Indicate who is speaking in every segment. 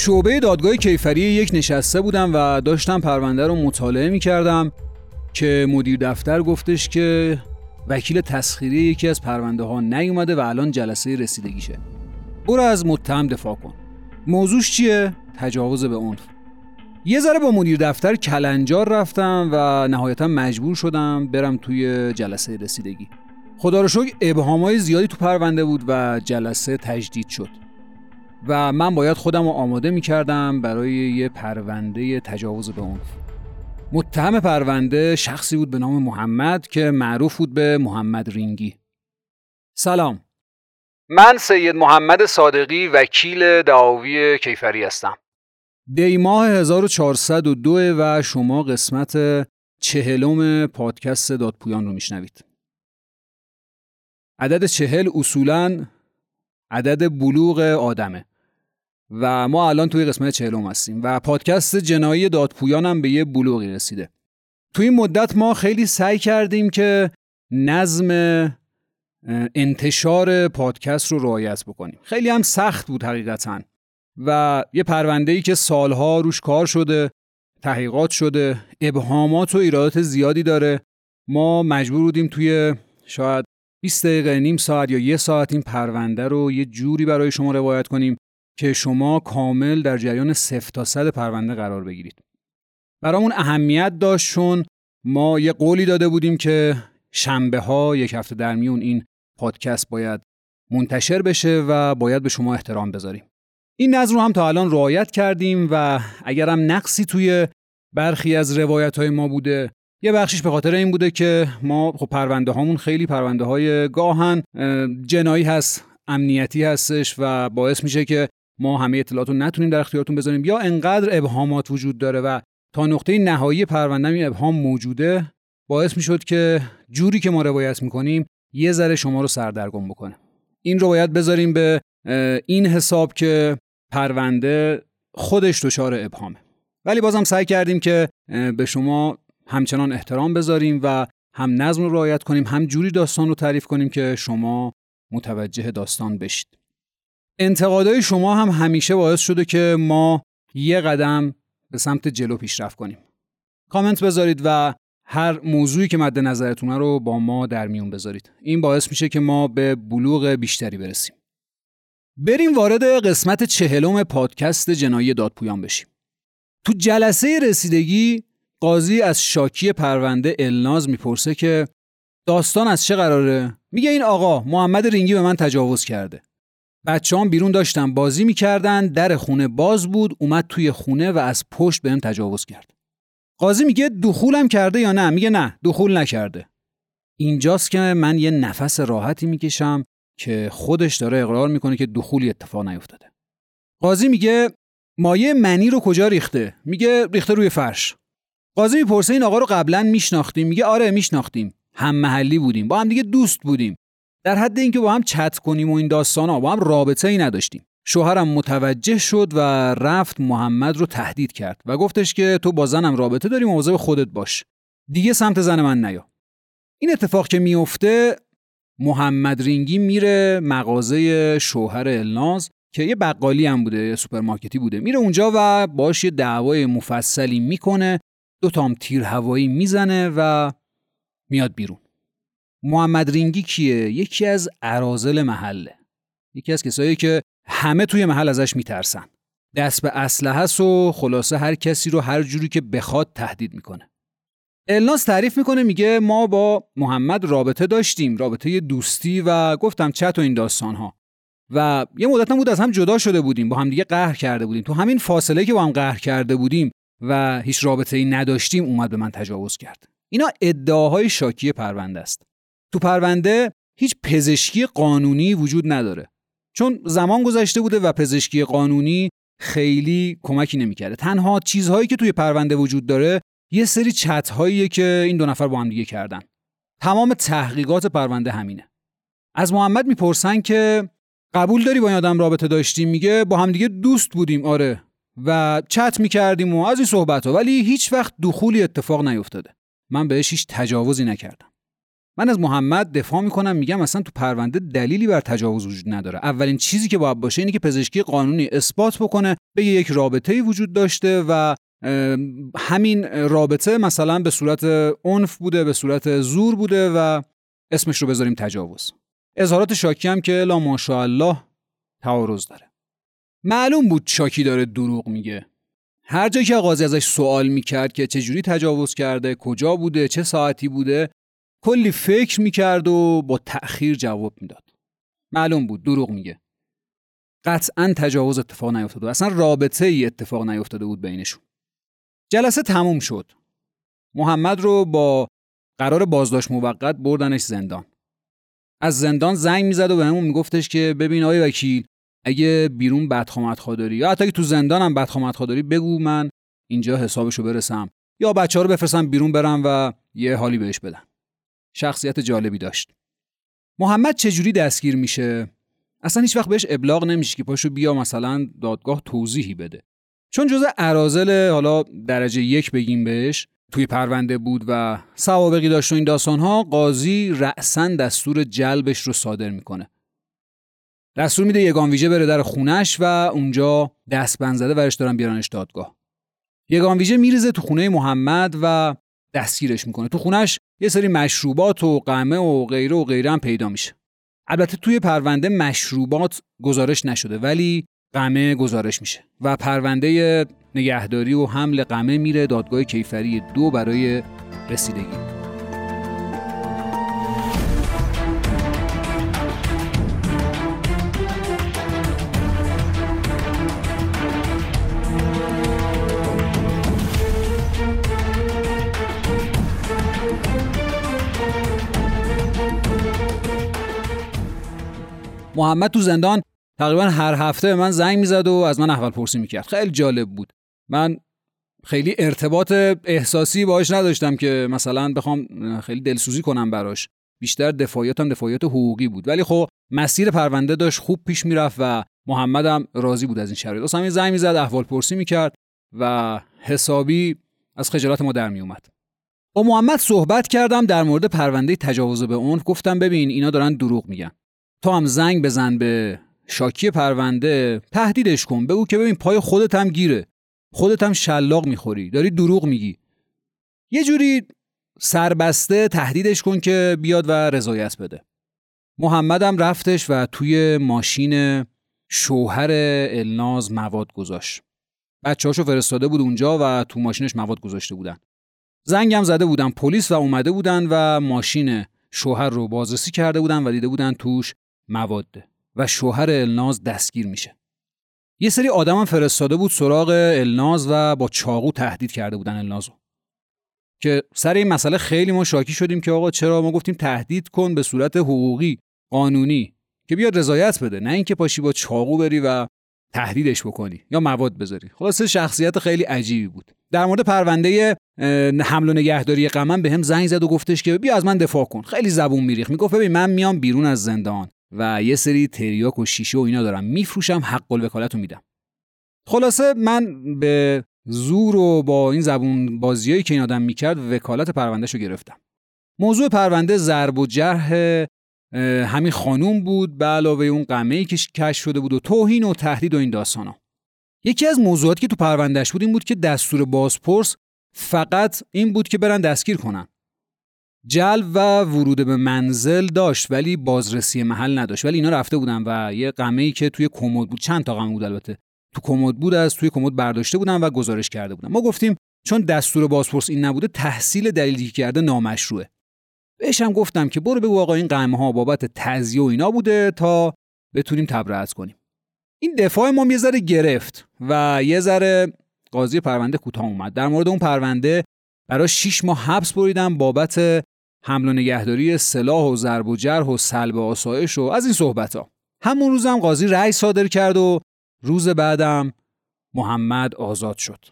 Speaker 1: شعبه دادگاه کیفری یک نشسته بودم و داشتم پرونده رو مطالعه می کردم که مدیر دفتر گفتش که وکیل تسخیری یکی از پرونده ها نیومده و الان جلسه رسیدگیشه. برو از متهم دفاع کن. موضوعش چیه؟ تجاوز به عنف. یه ذره با مدیر دفتر کلنجار رفتم و نهایتا مجبور شدم برم توی جلسه رسیدگی. خدا رو شکر ابهامای زیادی تو پرونده بود و جلسه تجدید شد. و من باید خودم رو آماده می کردم برای یه پرونده تجاوز به عنف متهم پرونده شخصی بود به نام محمد که معروف بود به محمد رینگی. سلام. من سید محمد صادقی وکیل دعاوی کیفری هستم. دی ماه 1402 و شما قسمت چهلم پادکست دادپویان رو میشنوید. عدد چهل اصولا عدد بلوغ آدمه. و ما الان توی قسمت چهلم هستیم و پادکست جنایی دادپویان هم به یه بلوغی رسیده. توی این مدت ما خیلی سعی کردیم که نظم انتشار پادکست رو رعایت بکنیم. خیلی هم سخت بود حقیقتا و یه پرونده ای که سالها روش کار شده تحقیقات شده ابهامات و ایرادات زیادی داره. ما مجبور بودیم توی شاید 20 دقیقه نیم ساعت یا یه ساعت این پرونده رو یه جوری برای شما روایت کنیم که شما کامل در جریان صفر تا صد پرونده قرار بگیرید. برامون اهمیت داشت چون ما یه قولی داده بودیم که شنبه ها یک هفته در میون این پادکست باید منتشر بشه و باید به شما احترام بذاریم. این نظر رو هم تا الان رعایت کردیم و اگر هم نقصی توی برخی از روایت های ما بوده یه بخشیش به خاطر این بوده که ما خب پرونده هامون خیلی پرونده های گاهن جنایی هست امنیتی هستش و باعث میشه که ما همه اطلاعات رو نتونیم در اختیارتون بذاریم. یا انقدر ابهامات وجود داره و تا نقطه نهایی پرونده این ابهام موجوده باعث می‌شد که جوری که ما روایت می‌کنیم یه ذره شما رو سردرگم بکنه. این رو باید بذاریم به این حساب که پرونده خودش دچار ابهامه. ولی بازم سعی کردیم که به شما همچنان احترام بذاریم و هم نظم رو رعایت کنیم هم جوری داستان رو تعریف کنیم که شما متوجه داستان بشید. انتقادهای شما هم همیشه باعث شده که ما یه قدم به سمت جلو پیشرفت کنیم. کامنت بذارید و هر موضوعی که مد نظرتونه رو با ما در میون بذارید. این باعث میشه که ما به بلوغ بیشتری برسیم. بریم وارد قسمت چهلم پادکست جنایی دادپویان بشیم. تو جلسه رسیدگی قاضی از شاکی پرونده الناز می‌پرسه که داستان از چه قراره؟ میگه این آقا محمد رینگی به من تجاوز کرده. بچه هم بیرون داشتن بازی می‌کردن در خونه باز بود اومد توی خونه و از پشت بهم تجاوز کرد. قاضی میگه دخولم کرده یا نه؟ میگه نه دخول نکرده. اینجاست که من یه نفس راحتی می‌کشم که خودش داره اقرار می‌کنه که دخولی اتفاق نیفتاده. قاضی میگه مایه منی رو کجا ریخته؟ میگه ریخته روی فرش. قاضی می‌پرسه این آقا رو قبلا میشناختیم؟ میگه آره میشناختیم. هم محلی بودیم با هم دیگه دوست بودیم. در حد اینکه با هم چت کنیم و این داستانا با هم رابطه ای نداشتیم. شوهرم متوجه شد و رفت محمد رو تهدید کرد و گفتش که تو با زنم رابطه داری مواظب خودت باش. دیگه سمت زن من نیا. این اتفاق که میفته محمد رینگی میره مغازه شوهر الناز که یه بقالی هم بوده سوپرمارکتی بوده. میره اونجا و باش یه دعوای مفصلی می‌کنه. دو تام تیر هوایی می‌زنه و میاد بیرون. محمد رینگی کیه؟ یکی از اراذل محله یکی از کسایی که همه توی محل ازش میترسن. دست به اسلحه و خلاصه هر کسی رو هر جوری که بخواد تهدید می‌کنه. الناس تعریف می‌کنه میگه ما با محمد رابطه داشتیم رابطه دوستی و گفتم چت و این داستان ها و یه مدت بود از هم جدا شده بودیم با هم دیگه قهر کرده بودیم. تو همین فاصله که با هم قهر کرده بودیم و هیچ رابطه ای نداشتیم اومد به من تجاوز کرد. اینا ادعاهای شاکی پرونده است. تو پرونده هیچ پزشکی قانونی وجود نداره. چون زمان گذشته بوده و پزشکی قانونی خیلی کمکی نمی‌کرده. تنها چیزهایی که توی پرونده وجود داره یه سری چت که این دو نفر با هم دیگه کردن. تمام تحقیقات پرونده همینه. از محمد می‌پرسن که قبول داری با این آدم رابطه داشتیم؟ میگه با هم دیگه دوست بودیم آره. و چت می‌کردیم و از این صحبت ها ولی هیچ وقت دخولی اتفاق نیفتاده. من بهش هیچ تجاوزی نکردم. من از محمد دفاع می‌کنم میگم اصلا تو پرونده دلیلی بر تجاوز وجود نداره. اولین چیزی که باید باشه اینه که پزشکی قانونی اثبات بکنه بگه یک رابطه وجود داشته و همین رابطه مثلا به صورت عنف بوده به صورت زور بوده و اسمش رو بذاریم تجاوز. اظهارات شاکی هم که لا ماشاءالله تعارض داره. معلوم بود شاکی داره دروغ میگه. هر جایی که قاضی ازش سوال می‌کرد که چجوری تجاوز کرده کجا بوده چه ساعتی بوده کلی فکر می‌کرد و با تأخیر جواب می‌داد. معلوم بود دروغ میگه. قطعا تجاوز اتفاق نیفتاده بود اصلا رابطه ای اتفاق نیفتاده بود بینشون. جلسه تموم شد. محمد رو با قرار بازداشت موقت بردنش زندان. از زندان زنگ می‌زد و به همون میگفتش که ببین آقای وکیل اگه بیرون بدخوامت داری یا حتی اگه تو زندانم بدخوامت داری بگو من اینجا حسابشو برسم یا بچه ها رو بفرستم بیرون برم و یه حالی بهش بدم. شخصیت جالبی داشت. محمد چجوری دستگیر میشه؟ اصلا هیچ وقت بهش ابلاغ نمیشه که پاشو بیا مثلا دادگاه توضیحی بده. چون جزء ارازل حالا درجه یک بگیم بهش توی پرونده بود و سوابقی داشت و این داستانها قاضی رأسا دستور جلبش رو صادر می‌کنه. دستور میده یگان ویژه بره در خونش و اونجا دست زده ورش دارن بیارنش دادگاه. یگان ویژه میریزه تو خونه محمد و دستگیرش می‌کنه. تو خونش یه سری مشروبات و قمه و غیره و غیره هم پیدا میشه. البته توی پرونده مشروبات گزارش نشده ولی قمه گزارش میشه و پرونده نگهداری و حمل قمه میره دادگاه کیفری دو برای رسیدگی. محمد تو زندان تقریبا هر هفته به من زنگ می‌زد و از من احوال پرسی می‌کرد. خیلی جالب بود. من خیلی ارتباط احساسی باش نداشتم که مثلا بخوام خیلی دلسوزی کنم براش. بیشتر دفاعیاتم دفاعیات حقوقی بود. ولی خب مسیر پرونده داشت خوب پیش می‌رفت و محمدم راضی بود از این شرایط. اصلا یه زنگ می‌زد احوال پرسی می‌کرد و حسابی از خجالت ما در میومد با محمد صحبت کردم در مورد پرونده تجاوز به اون گفتم ببین اینا دارن دروغ میگن. تو هم زنگ بزن به شاکی پرونده تهدیدش کن. بگو که ببین پای خودت هم گیره. خودت هم شلاق می‌خوری. داری دروغ میگی. یه جوری سربسته تهدیدش کن که بیاد و رضایت بده. محمدم رفتش و توی ماشین شوهر الناز مواد گذاشت. بچه‌هاشو فرستاده بود اونجا و تو ماشینش مواد گذاشته بودن. زنگم زده بودن. پلیس و اومده بودن و ماشین شوهر رو بازرسی کرده بودن و دیده بودن توش مواد و شوهر الناز دستگیر میشه. یه سری آدم فرستاده بود سراغ الناز و با چاقو تهدید کرده بودن النازو. که سر این مسئله خیلی ما شاکی شدیم که آقا چرا ما گفتیم تهدید کن به صورت حقوقی قانونی که بیاد رضایت بده نه اینکه پاشی با چاقو بری و تهدیدش بکنی یا مواد بذاری. خلاصه شخصیت خیلی عجیبی بود. در مورد پرونده حمل و نگهداری قمم به هم زنگ زد و گفتش که بیا از من دفاع کن. خیلی زبون میریخ می‌گفت ببین من میام بیرون از زندان. و یه سری تریاک و شیشه و اینا دارم. میفروشم حق الوکالت رو میدم. خلاصه من به زور و با این زبون بازیایی که این آدم می‌کرد وکالت پروندهش رو گرفتم. موضوع پرونده ضرب و جرح همین خانوم بود به علاوه اون قمه ای که کش شده بود و توهین و تهدید و این داستانا. یکی از موضوعاتی که تو پروندهش بود این بود که دستور بازپرس فقط این بود که برن دستگیر کنن. جلب و ورود به منزل داشت ولی بازرسی محل نداشت. ولی اینا رفته بودن و یه قمه ای که توی کمد بود. چند تا قمه بود البته. تو کمد بود از توی کمد برداشته بودن و گزارش کرده بودن. ما گفتیم چون دستور بازپرس این نبوده تحصیل دلیلی کرده نامشروعه. بهش هم گفتم که برو بگو آقا این قمه ها بابت تزیه و اینا بوده تا بتونیم تبرئت کنیم. این دفاع ما یه گرفت و یه ذره قاضی پرونده کوتاه اومد. در مورد اون پرونده برای 6 ماه حبس بریدم بابت حمل و نگهداری سلاح و ضرب و جرح و سلب آسایش و از این صحبت ها همون روزم قاضی رأی صادر کرد و روز بعدم محمد آزاد شد.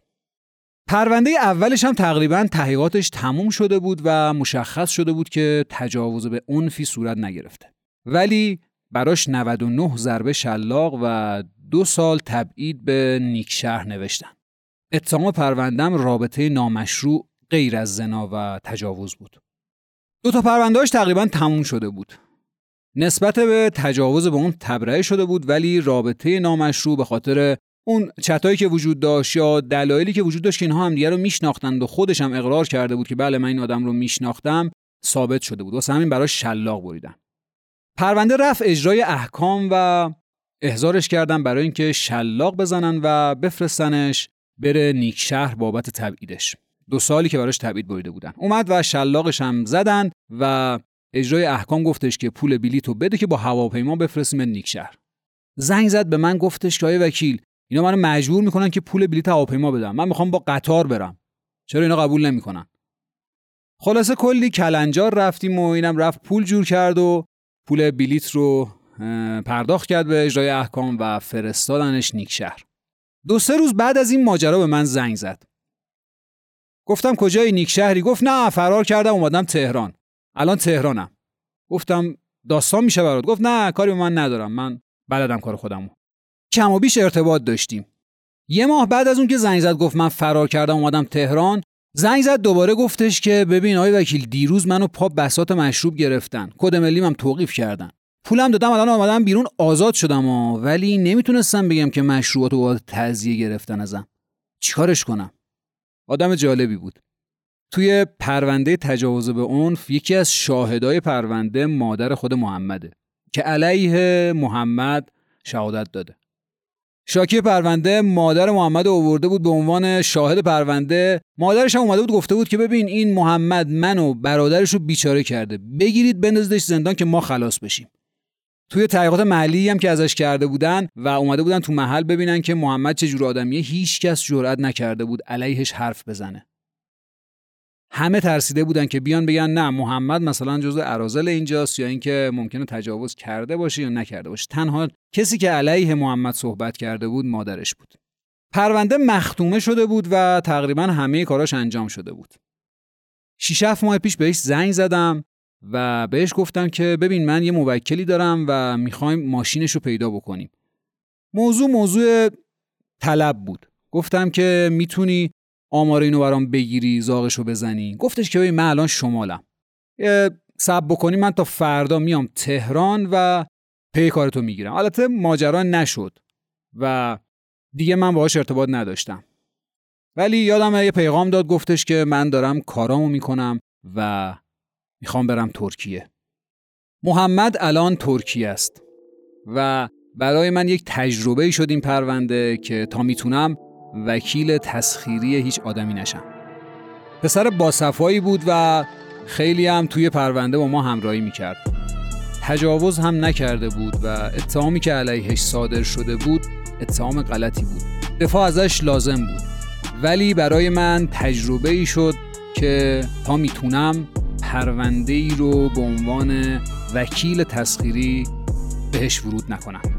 Speaker 1: پرونده اولش هم تقریبا تحقیقاتش تموم شده بود و مشخص شده بود که تجاوز به عنفی صورت نگرفته. ولی براش 99 ضربه شلاق و دو سال تبعید به نیکشهر نوشتن. اتهام پروندم رابطه نامشروع غیر از زنا و تجاوز بود. دو تا پروندهاش تقریبا تموم شده بود. نسبت به تجاوز به اون تبرئه شده بود ولی رابطه نامشروع به خاطر اون چتایی که وجود داشت یا دلایلی که وجود داشت که اینها هم دیگه رو میشناختند و خودش هم اقرار کرده بود که بله من این آدم رو میشناختم ثابت شده بود. واسه همین براش شلاق بریدن. پرونده رفت اجرای احکام و احضارش کردن برای اینکه شلاق بزنن و بفرستنش بره نیک شهر بابت تبعیدش. دو سالی که براش تبعید بریده بودن. اومد و شلاقش هم زدن و اجرای احکام گفتش که پول بلیتو بده که با هواپیما بفرستیم نیک شهر. زنگ زد به من گفتش که وکیل اینا منو مجبور می‌کنن که پول بلیت هواپیما بدم. من می‌خوام با قطار برم. چرا اینا قبول نمی‌کنن؟ خلاصه کلی کلنجار رفتیم و اینم رفت پول جور کرد و پول بلیت رو پرداخت کرد به اجرای احکام و فرستادنش نیک شهر. دو سه روز بعد از این ماجرا به من زنگ زد. گفتم کجای نیک شهری؟ گفت نه فرار کردم اومدم تهران. الان تهرانم. گفتم داستان میشه برات؟ گفت نه کاری به من ندارم. من بلدم کار خودمو. کم و بیش ارتباط داشتیم. یه ماه بعد از اون که زنگ زد گفت من فرار کردم اومدم تهران. زنگ زد دوباره گفتش که ببین آقای وکیل دیروز منو پا بسات مشروب گرفتن. کد ملیم هم توقیف کردن. پولم دادم الان آمدم بیرون آزاد شدم ها ولی نمی‌تونستم بگم که مشروبات و تعذیه گرفتن ازم. چیکارش کنم؟ آدم جالبی بود. توی پرونده تجاوز به عنف یکی از شاهدای پرونده مادر خود محمده که علیه محمد شهادت داده. شاکی پرونده مادر محمد اوورده بود به عنوان شاهد پرونده. مادرش هم اومده بود گفته بود که ببین این محمد منو برادرش رو بیچاره کرده. بگیرید بندازیدش زندان که ما خلاص بشیم. توی تحقیقات محلی هم که ازش کرده بودن و اومده بودن تو محل ببینن که محمد چه جور آدمیه هیچ کس جرئت نکرده بود علیهش حرف بزنه. همه ترسیده بودن که بیان بگن نه محمد مثلا جزء ارازل اینجاست یا اینکه ممکنه تجاوز کرده باشه یا نکرده باشه. تنها کسی که علیه محمد صحبت کرده بود مادرش بود. پرونده مختومه شده بود و تقریبا همه کاراش انجام شده بود. شیش هفت ماه پیش بهش زنگ زدم. و بهش گفتم که ببین من یه موکلی دارم و می‌خوایم ماشینش رو پیدا بکنیم. موضوع موضوع طلب بود. گفتم که می‌تونی آمار اینو برام بگیری زاغشو بزنی. گفتش که من الان شمالم. سب بکنی من تا فردا میام تهران و پی کارتو می‌گیرم. البته ماجرا نشد و دیگه من باهاش ارتباط نداشتم. ولی یادم یه پیغام داد گفتش که من دارم کارامو می‌کنم و می‌خوام برم ترکیه. محمد الان ترکیه است و برای من یک تجربه شد این پرونده که تا می‌تونم وکیل تسخیری هیچ آدمی نشم. پسر باصفایی بود و خیلی هم توی پرونده با ما همراهی می‌کرد. تجاوز هم نکرده بود و اتهامی که علیهش صادر شده بود اتهام غلطی بود. دفاع ازش لازم بود. ولی برای من تجربه ای شد که تا می‌تونم پرونده ای رو به عنوان وکیل تسخیری بهش ورود نکنم.